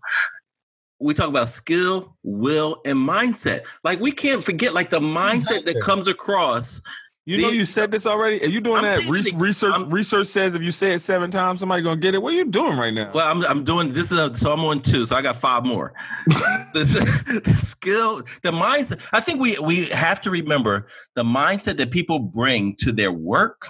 We talk about skill, will, and mindset. Like we can't forget, like the mindset that comes across. You know you said this already. Are you doing I'm that? Re- it- research I'm- research says if you say it seven times, somebody gonna get it. What are you doing right now? Well, I'm I'm doing this is a, so I'm on two, so I got five more. the, the skill, the mindset. I think we we have to remember the mindset that people bring to their work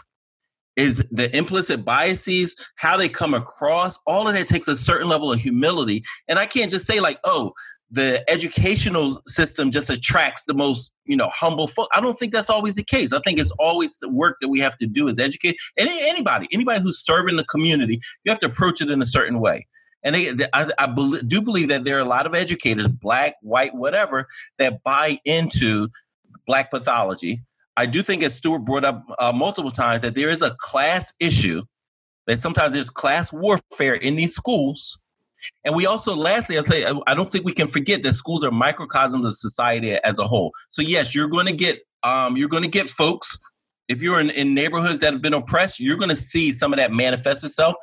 is the implicit biases, how they come across. All of that takes a certain level of humility, and I can't just say like, oh. The educational system just attracts the most, you know, humble folk. I don't think that's always the case. I think it's always the work that we have to do as educate and anybody, anybody who's serving the community you have to approach it in a certain way. And they, I, I do believe that there are a lot of educators, black, white, whatever, that buy into black pathology. I do think, as Stewart brought up uh, multiple times, that there is a class issue, that sometimes there's class warfare in these schools. And we also, lastly, I say, I- I don't think we can forget that schools are microcosms of society as a whole. So yes, you're going to get, um, you're going to get folks. If you're in, in neighborhoods that have been oppressed, you're going to see some of that manifest itself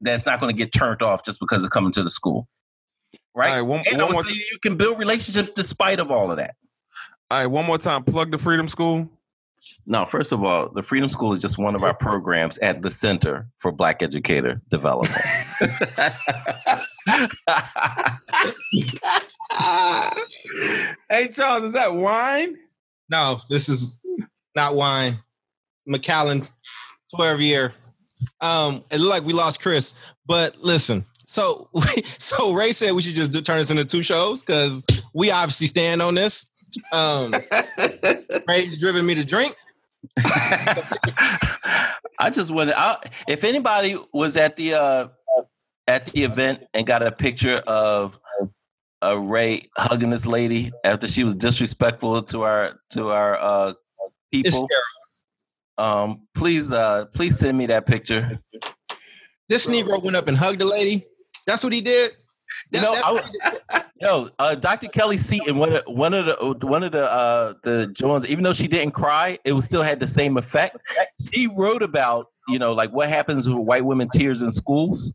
that's not going to get turned off just because of coming to the school. Right? All right, one, and one more. say you can build relationships despite of all of that. All right, one more time. Plug the Freedom School. No, first of all, the Freedom School is just one of our programs at the Center for Black Educator Development. hey Charles, is that wine? No, this is not wine. Macallan, 12 year. Um, it looked like we lost Chris, but listen, So, so Ray said we should just do, turn this into two shows because we obviously stand on this. Um, Ray's driven me to drink. I just wanted. I, if anybody was at the uh, at the event and got a picture of a Ray hugging this lady after she was disrespectful to our to our uh, people, um, please uh, please send me that picture. This Negro went up and hugged the lady. That's what he did. You know, I, yo, uh, Dr. Kelly Seaton, one of one of the one of the uh, the Jones, even though she didn't cry, it was still had the same effect. She wrote about you know like what happens with white women tears in schools.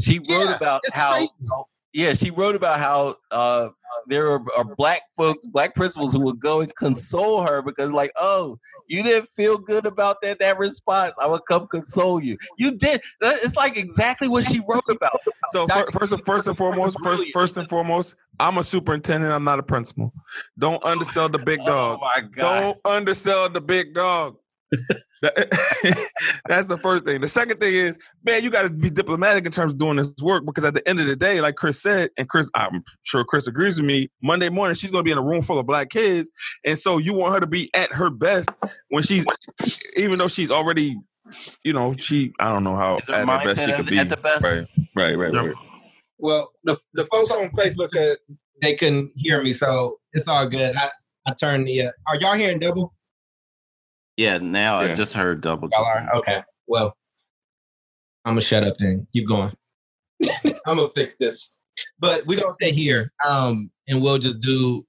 She wrote yeah, about how crazy. yeah, she wrote about how uh, there are, are, black folks, black principals who would go and console her because, like, oh, you didn't feel good about that that response. I would come console you. You did. It's like exactly what she wrote about. So first, and first and foremost, first first and foremost, I'm a superintendent. I'm not a principal. Don't undersell the big oh dog. Oh my God. Don't undersell the big dog. That's the first thing. The second thing is, man, you got to be diplomatic in terms of doing this work because at the end of the day, like Chris said, and Chris, I'm sure Chris agrees with me. Monday morning, she's going to be in a room full of black kids, and so you want her to be at her best when she's, even though she's already, you know, she, I don't know how at the best she could be. At the best, right, right, right. right. Well, the the folks on Facebook said they couldn't hear me, so it's all good. I I turned the. Uh, are y'all hearing double? Yeah, now yeah. I just heard double. Okay. Well, I'm gonna shut up then. Keep going. I'm gonna fix this. But we're gonna stay here. Um, and we'll just do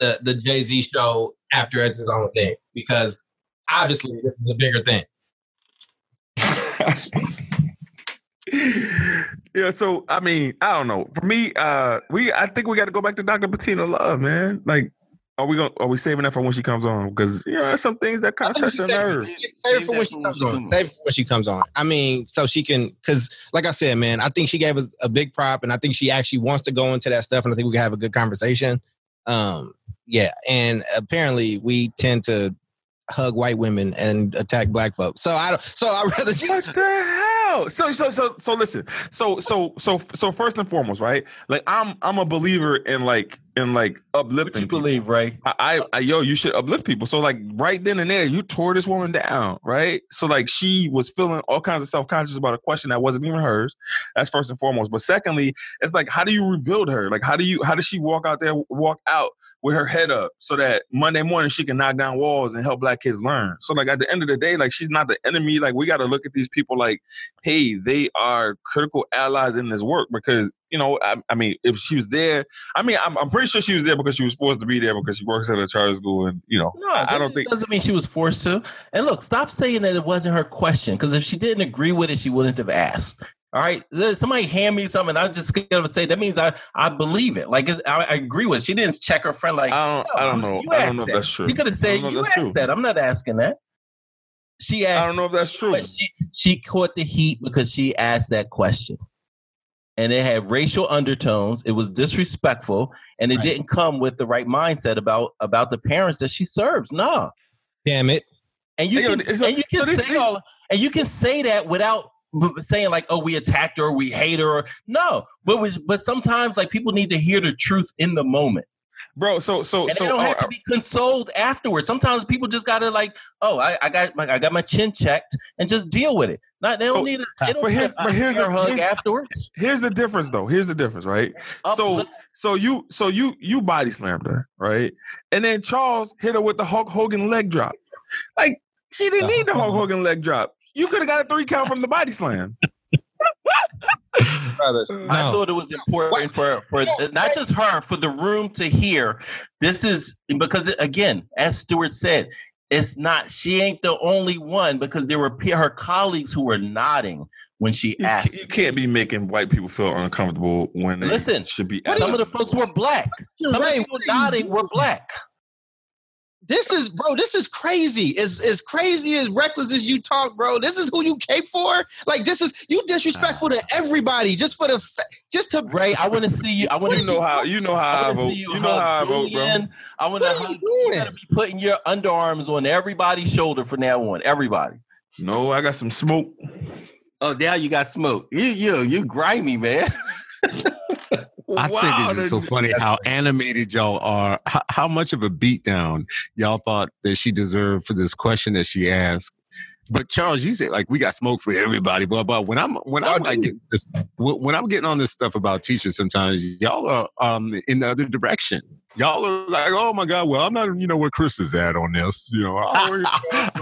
the the Jay Z show after it's his own thing because obviously this is a bigger thing. yeah, so I mean, I don't know. For me, uh, we I think we got to go back to Dr. Bettina Love, man. Like are we going? Are we saving that for when she comes on? Because you know, some things that kind of touch the nerve. Save it for when she comes on. Save it for when she comes on. I mean, so she can. Because, like I said, man, I think she gave us a big prop, and I think she actually wants to go into that stuff, and I think we can have a good conversation. Um, yeah, and apparently we tend to hug white women and attack black folks. So I don't. So I rather just. What the hell? So so so so listen. So so so so first and foremost, right? Like I'm I'm a believer in like in like uplifting. What you believe, right? I, I, I yo, you should uplift people. So like right then and there, you tore this woman down, right? So like she was feeling all kinds of self conscious about a question that wasn't even hers. That's first and foremost. But secondly, it's like how do you rebuild her? Like how do you how does she walk out there walk out with her head up so that Monday morning she can knock down walls and help black kids learn. So like at the end of the day, like she's not the enemy. Like we got to look at these people like, hey, they are critical allies in this work because you know, I, I mean, if she was there, I mean, I'm, I'm, pretty sure she was there because she was forced to be there because she works at a charter school, and you know, no, I, I don't think doesn't mean she was forced to. And look, stop saying that it wasn't her question because if she didn't agree with it, she wouldn't have asked. All right, somebody hand me something. I just gonna say that means I I believe it. Like I, I agree with. It. She didn't check her friend. Like I don't I don't know. I don't know if that's true. You could have said you asked true. that. I'm not asking that. She asked. I don't know if that's true. But she she caught the heat because she asked that question, and it had racial undertones. It was disrespectful, and it right. didn't come with the right mindset about about the parents that she serves. No, damn it. And you hey, can, yo, and you can so this, say this, all, and you can say that without saying like, "Oh, we attacked her, we hate her." No, but we, but sometimes like people need to hear the truth in the moment, bro. So so and so they don't have uh, to be consoled afterwards. Sometimes people just gotta like, "Oh, I, I got my I got my chin checked," and just deal with it. Not they don't need a, they don't but here's, but here's the hug here's, afterwards. Here's the difference, though. Here's the difference, right? Up, so so you so you you body slammed her, right? And then Charles hit her with the Hulk Hogan leg drop. Like she didn't need the Hulk Hogan leg drop. You could have got a three count from the body slam. Uh, no. I thought it was important for for not just her, for the room to hear. This is because again, as Stewart said, it's not. She ain't the only one because there were her colleagues who were nodding when she asked. You can't be making white people feel uncomfortable when they listen. Should be. Some of the folks were black. Some right. of the people nodding were black this is bro this is crazy. As as crazy as reckless as you talk bro this is who you came for? Like this is you disrespectful to everybody just for the just to ray i want to see you i want to know how you know how i, I vote you, you know how i vote bro. I want to you gotta be putting your underarms on everybody's shoulder from now on everybody. No i got some smoke. Oh, now you got smoke. You you you grimy man. I think it's just so funny how animated y'all are. How, how much of a beatdown y'all thought that she deserved for this question that she asked. But Charles, you say like we got smoke for everybody, blah blah. When I'm when I'm like getting this, when I'm getting on this stuff about teachers, sometimes y'all are um in the other direction. Y'all are like, oh my god, well I'm not, you know, where Chris is at on this. You know, I,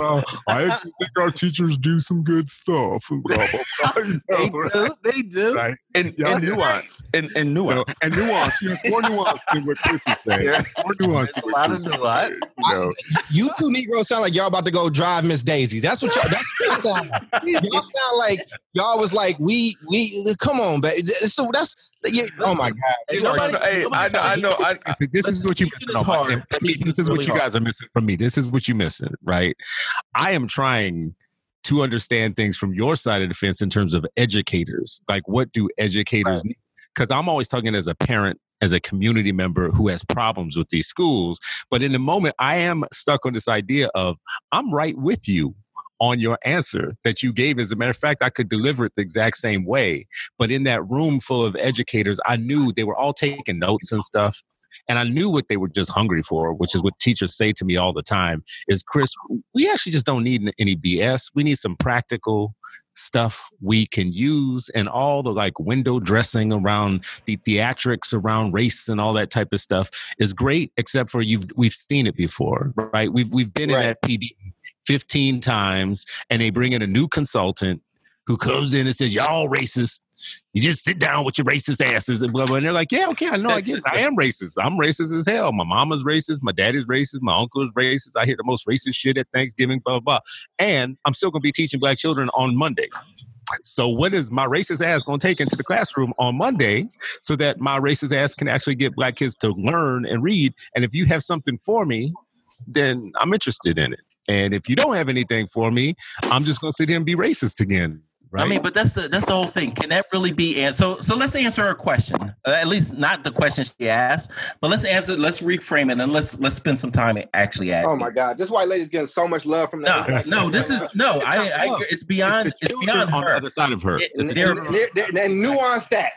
uh, I actually think our teachers do some good stuff. And blah, blah, blah, you they know, right? do. They do. Right? And, Y'all and said- nuance. And, and You know, nuance. and nuance. Yes, more nuance than what Chris is saying. Yeah. More nuance. There's than a lot of Chris is nuance. You know. You two Negroes sound like y'all about to go drive Miss Daisies. That's what y'all. That's what y'all sound. Like. Y'all sound like y'all was like we we. Come on, baby. So that's. Yeah, oh my god. Hey, Hey, nobody- nobody- I know, I know. I, this is what you missing. is on hard. This is what you guys are missing from me. This is what you missing, right? I am trying to understand things from your side of the fence in terms of educators. Like, what do educators need? Because I'm always talking as a parent, as a community member who has problems with these schools. But in the moment, I am stuck on this idea of I'm right with you on your answer that you gave. As a matter of fact, I could deliver it the exact same way. But in that room full of educators, I knew they were all taking notes and stuff. And I knew what they were just hungry for, which is what teachers say to me all the time is Chris, we actually just don't need any BS. We need some practical stuff we can use and all the like window dressing around the theatrics around race and all that type of stuff is great, except for you've we've seen it before, right? We've we've been Right. in that PD 15 times and they bring in a new consultant who comes in and says, Y'all racist. You just sit down with your racist asses and blah blah. And they're like, Yeah, okay, I know, I get it. I am racist. I'm racist as hell. My mama's racist, my daddy's racist, my uncle is racist. I hear the most racist shit at Thanksgiving, blah blah blah. And I'm still gonna be teaching black children on Monday. So what is my racist ass gonna take into the classroom on Monday so that my racist ass can actually get black kids to learn and read? And if you have something for me, then I'm interested in it. And if you don't have anything for me, I'm just gonna sit here and be racist again. Right? I mean, but that's the that's the whole thing. Can that really be answered? so? So let's answer her question. Uh, at least not the question she asked, but let's answer. Let's reframe it and let's let's spend some time actually at. Oh my God, this white lady's getting so much love from No, that. no, this is no. I, I agree. it's beyond. the It's beyond on the her. other side of her. It- It's the they're- and, and, and, and nuance that.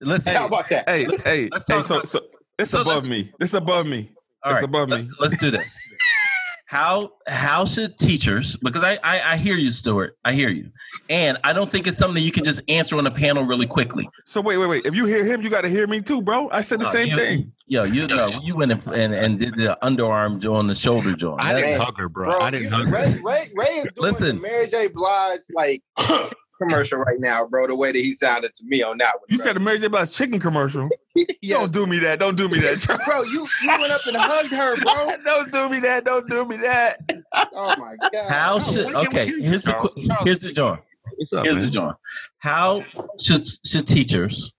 Listen, How about that? hey, hey, Let's hey, so, so it's so above me. It's above me. all it's right, above let's, me. let's do this. How how should teachers? Because I, I I hear you, Stewart. I hear you, and I don't think it's something you can just answer on a panel really quickly. So wait, wait, wait. If you hear him, you got to hear me too, bro. I said the No, same you- thing. Yo, you know, you went and, and, and did the underarm on the shoulder joint. I didn't hug her, bro. Bro, I didn't you- hug her. Ray, Ray, Ray is doing Listen. Mary J. Blige like commercial right now, bro. The way that he sounded to me on that one. You bro. said the Mary J. Blige chicken commercial. yes. Don't do me that. Don't do me that. bro. You you went up and hugged her, bro. don't do me that. Don't do me that. Oh my god. How No, should we can- we okay? Here's the Charles, qu- here's the joint. What's up, Here's man? the joint. How should should teachers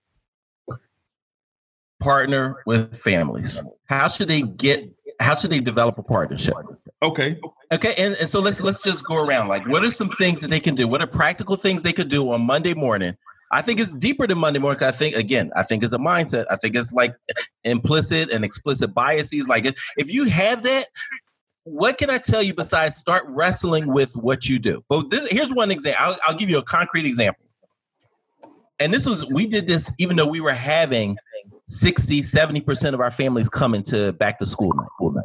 partner with families? How should they get? How should they develop a partnership? Okay. Okay, and, and so let's let's just go around. Like, what are some things that they can do? What are practical things they could do on Monday morning? I think it's deeper than Monday morning. I think again, I think it's a mindset. I think it's like implicit and explicit biases. Like, if- you have that, what can I tell you besides start wrestling with what you do? But this, here's one example. I'll, I'll give you a concrete example. And this was we did this even though we were having 60, 70% of our families coming to back to. School night.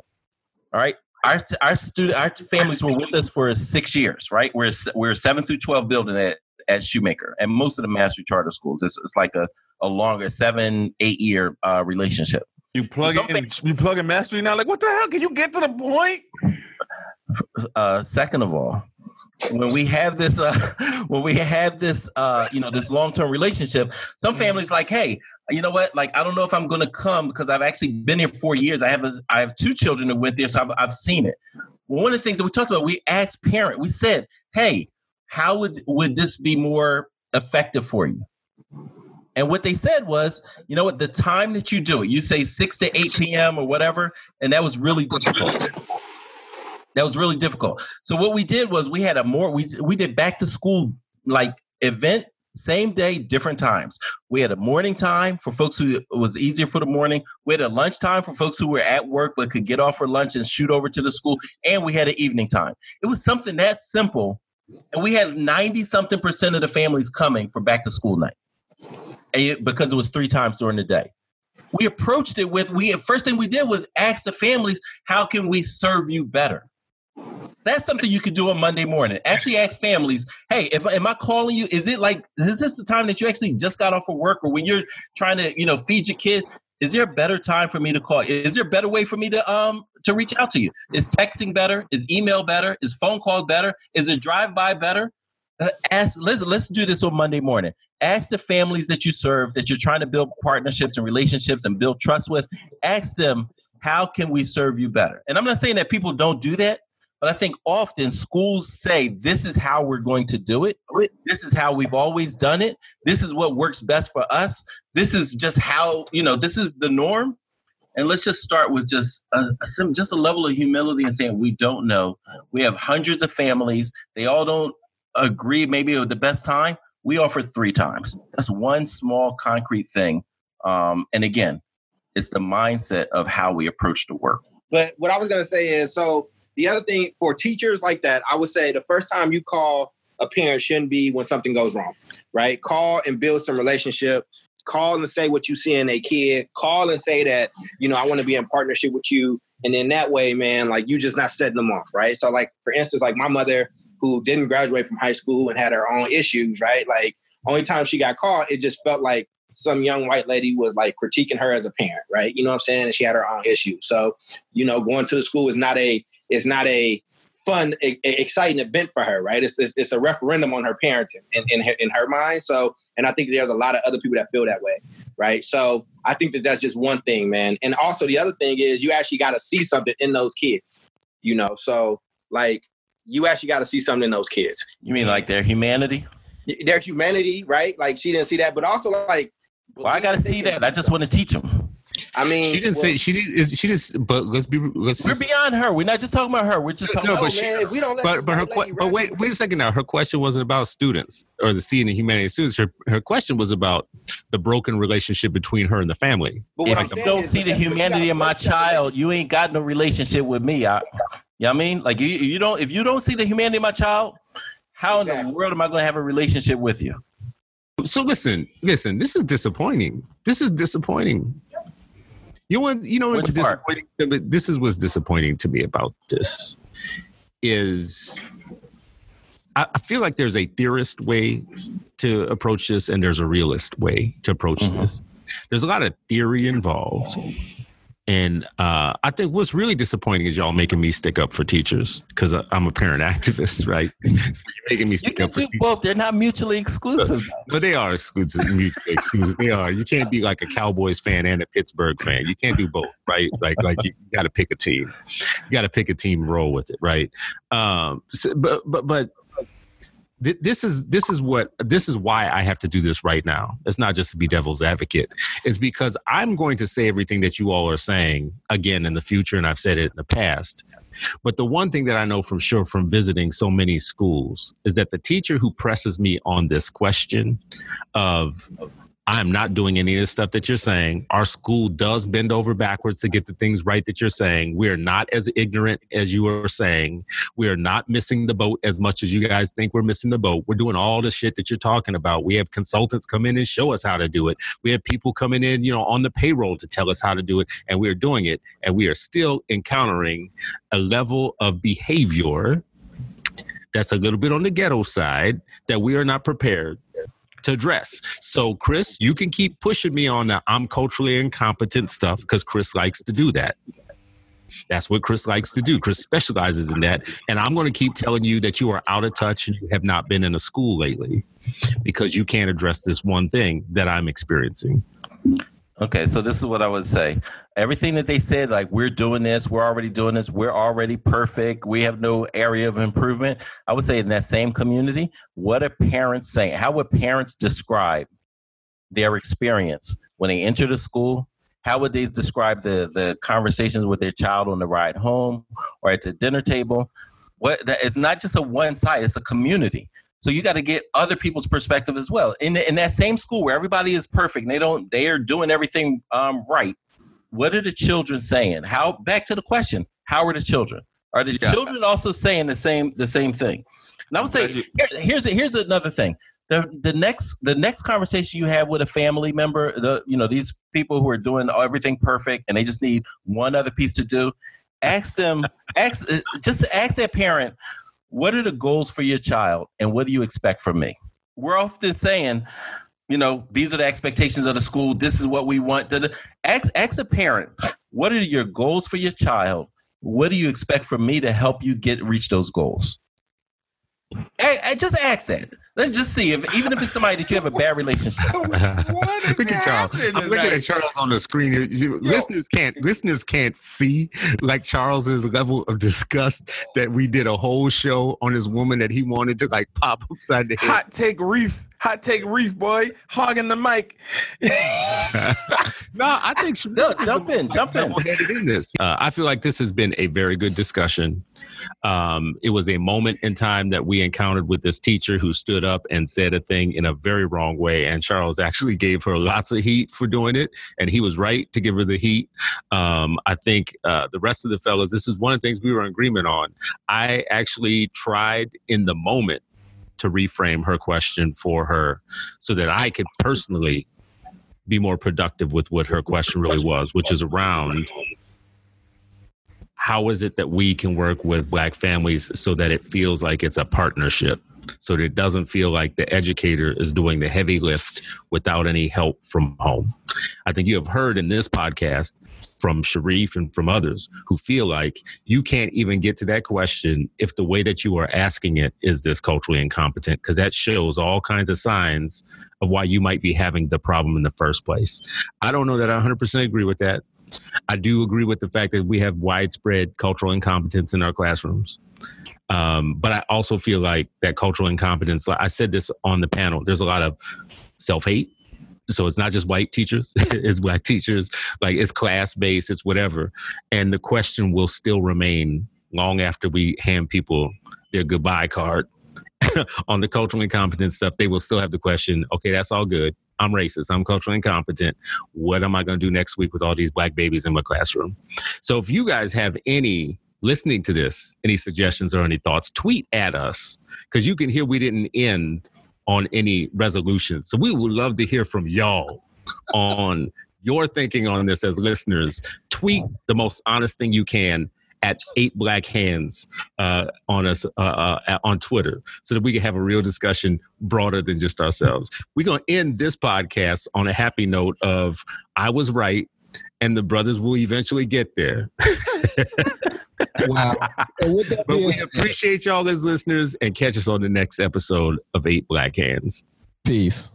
All right our our student our families were with us for six years, right? We're we're seven through twelve building at at Shoemaker, and most of the mastery charter schools. It's, it's like a, a longer seven eight year uh, relationship. You plug Some in. You plug in mastery now. Like what the hell? Can you get to the point? Uh, second of all, when we have this uh, when we have this uh, you know this long term relationship, some families like, hey, you know what? Like I don't know if I'm going to come because I've actually been here four years. I have a, I have two children that went there, so I've I've seen it. Well, one of the things that we talked about, we asked parent, we said, hey, how would would this be more effective for you? And what they said was, you know what, the time that you do it, you say 6 to 8 p.m. or whatever, and that was really difficult. That was really difficult. So what we did was we had a more we we did back to school like event same day different times. We had a morning time for folks who was easier for the morning. We had a lunch time for folks who were at work but could get off for lunch and shoot over to the school and we had an evening time. It was something that simple and we had 90 something percent of the families coming for back to school night it- because it was three times during the day we approached it with we first thing we did was ask the families how can we serve you better that's something you could do on monday morning. Actually ask families hey if am i calling you? Is it like is this the time that you actually just got off of work or when you're trying to you know feed your kid? Is there a better time for me to call? Is there a better way for me to um to reach out to you? Is texting better? Is email better? Is phone call better? Is a drive by better? Uh, ask let's let's do this on monday morning. Ask the families that you serve that you're trying to build partnerships and relationships and build trust with. Ask them how can we serve you better? And i'm not saying that people don't do that but i think often schools say this is how we're going to do it. This is how we've always done it. This is what works best for us. This is just how you know this is the norm. And let's just start with just a, a sim- just a level of humility and saying we don't know. We have hundreds of families. They all don't agree maybe the best time. We offer three times. That's one small concrete thing. Um, and again it's the mindset of how we approach the work. But what I was gonna say is, so the other thing for teachers like that, I would say the first time you call a parent shouldn't be when something goes wrong, right? Call and build some relationship. Call and say what you see in a kid. Call and say that you know I want to be in partnership with you, and in that way, man, like you just not setting them off, right? So, like for instance, like my mother who didn't graduate from high school and had her own issues, right? Like only time she got caught, it just felt like some young white lady was like critiquing her as a parent, right? You know what I'm saying? And she had her own issues. So, you know, going to the school is not a is not a fun, e- e- exciting event for her, right? It's, it's it's a referendum on her parenting in, in her in her mind. So, and I think there's a lot of other people that feel that way, right? So, I think that that's just one thing, man. And also the other thing is you actually got to see something in those kids, you know. So, like, you actually got to see something in those kids you mean like their humanity their humanity, right? Like she didn't see that, but also like, well i gotta see that i just want to teach them I mean, She didn't well, say she didn't. is- She just. But let's be. Let's we're just, beyond her we're not just talking about her we're just talking No, about but no, she- man, we don't let but but her white que- but wait wait a second now. Her question wasn't about students or the seeing the humanity of students. Her her question was about the broken relationship between her and the family. But if I'm you don't is see the that's what you humanity gotta in my child, you ain't got no relationship with me. I, you know what I mean? Like you, you don't. If you don't see the humanity in my child, how in the world am I going to have a relationship with you? So listen, listen. This is disappointing. This is disappointing. You want you know what's Which disappointing? But this is what's disappointing to me about this is I, I feel like there's a theorist way to approach this, and there's a realist way to approach Mhm. this. There's a lot of theory involved. And uh, I think what's really disappointing is y'all making me stick up for teachers because I'm a parent activist, right? you're making me stick up for teachers. both. They're not mutually exclusive. But they are exclusive. mutually exclusive. They are. You can't be like a Cowboys fan and a Pittsburgh fan. You can't do both, right? Like, like you got to pick a team. You got to pick a team and roll with it, right? Um, so, but but but th- this is this is what this is why I have to do this right now. It's not just to be devil's advocate. It's because I'm going to say everything that you all are saying again in the future, and I've said it in the past. But the one thing that I know from sure from visiting so many schools is that the teacher who presses me on this question of I'm not doing any of the stuff that you're saying. Our school does bend over backwards to get the things right that you're saying. We're not as ignorant as you are saying. We are not missing the boat as much as you guys think we're missing the boat. We're doing all the shit that you're talking about. We have consultants come in and show us how to do it. We have people coming in, you know, on the payroll to tell us how to do it, and we're doing it. And we are still encountering a level of behavior that's a little bit on the ghetto side that we are not prepared to address. So, Chris, you can keep pushing me on the I'm culturally incompetent stuff because Chris likes to do that. That's what Chris likes to do. Chris specializes in that. And I'm going to keep telling you that you are out of touch and you have not been in a school lately because you can't address this one thing that I'm experiencing. Okay, so this is what I would say. Everything that they said, like we're doing this, we're already doing this, we're already perfect, we have no area of improvement. I would say in that same community, what are parents saying? How would parents describe their experience when they enter the school? How would they describe the the conversations with their child on the ride home or at the dinner table? What it's not just a one side; it's a community. So you got to get other people's perspective as well. In the, in that same school where everybody is perfect, and they don't they are doing everything um, right. What are the children saying? How back to the question? How are the children? Are the Yeah. children also saying the same the same thing? And I would say here, here's here's another thing. The the next the next conversation you have with a family member, the you know these people who are doing everything perfect and they just need one other piece to do. Ask them, ask uh, just ask that parent, what are the goals for your child and what do you expect from me? We're often saying, you know, these are the expectations of the school. This is what we want. Ask, ask a parent, what are your goals for your child? What do you expect from me to help you get reach those goals? I, I just ask that. Let's just see if even if it's somebody that you have a bad relationship. Look at Charles. I'm looking at Charles on the screen here. listeners can't listeners can't see like Charles's level of disgust that we did a whole show on this woman that he wanted to like pop upside the head. Hot take reef. Hot take reef, boy. Hogging the mic. no, I think no, jump in, jump in. in this. Uh, I feel like this has been a very good discussion. Um, it was a moment in time that we encountered with this teacher who stood up and said a thing in a very wrong way. And Charles actually gave her lots of heat for doing it. And he was right to give her the heat. Um, I think uh, the rest of the fellows, this is one of the things we were in agreement on. I actually tried in the moment to reframe her question for her so that I could personally be more productive with what her question really was, which is around how is it that we can work with black families so that it feels like it's a partnership so that it doesn't feel like the educator is doing the heavy lift without any help from home. I think you have heard in this podcast from sharif and from others who feel like you can't even get to that question if the way that you are asking it is this culturally incompetent because that shows all kinds of signs of why you might be having the problem in the first place. I don't know that i 100% agree with that. I do agree with the fact that we have widespread cultural incompetence in our classrooms. Um, but I also feel like that cultural incompetence, like I said this on the panel, there's a lot of self hate. So it's not just white teachers, it's black teachers, like it's class based, it's whatever. And the question will still remain long after we hand people their goodbye card on the cultural incompetence stuff. They will still have the question, okay, that's all good. I'm racist. I'm culturally incompetent. What am I going to do next week with all these black babies in my classroom? So if you guys have any listening to this, any suggestions or any thoughts, tweet at us because you can hear we didn't end on any resolutions. So we would love to hear from y'all on your thinking on this as listeners. Tweet the most honest thing you can at eight black hands uh, on us uh, uh, on Twitter so that we can have a real discussion broader than just ourselves. We're to end this podcast on a happy note of I was right and the brothers will eventually get there. wow. but we appreciate y'all as listeners and catch us on the next episode of Eight Black Hands. Peace.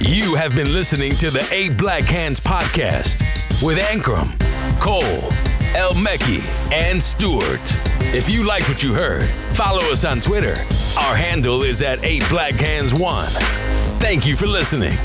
You have been listening to the Eight Black Hands podcast with Ankrum, Cole, El Mekki, and Stewart. If you liked what you heard, follow us on Twitter. Our handle is at 8 Black Hands 1. Thank you for listening.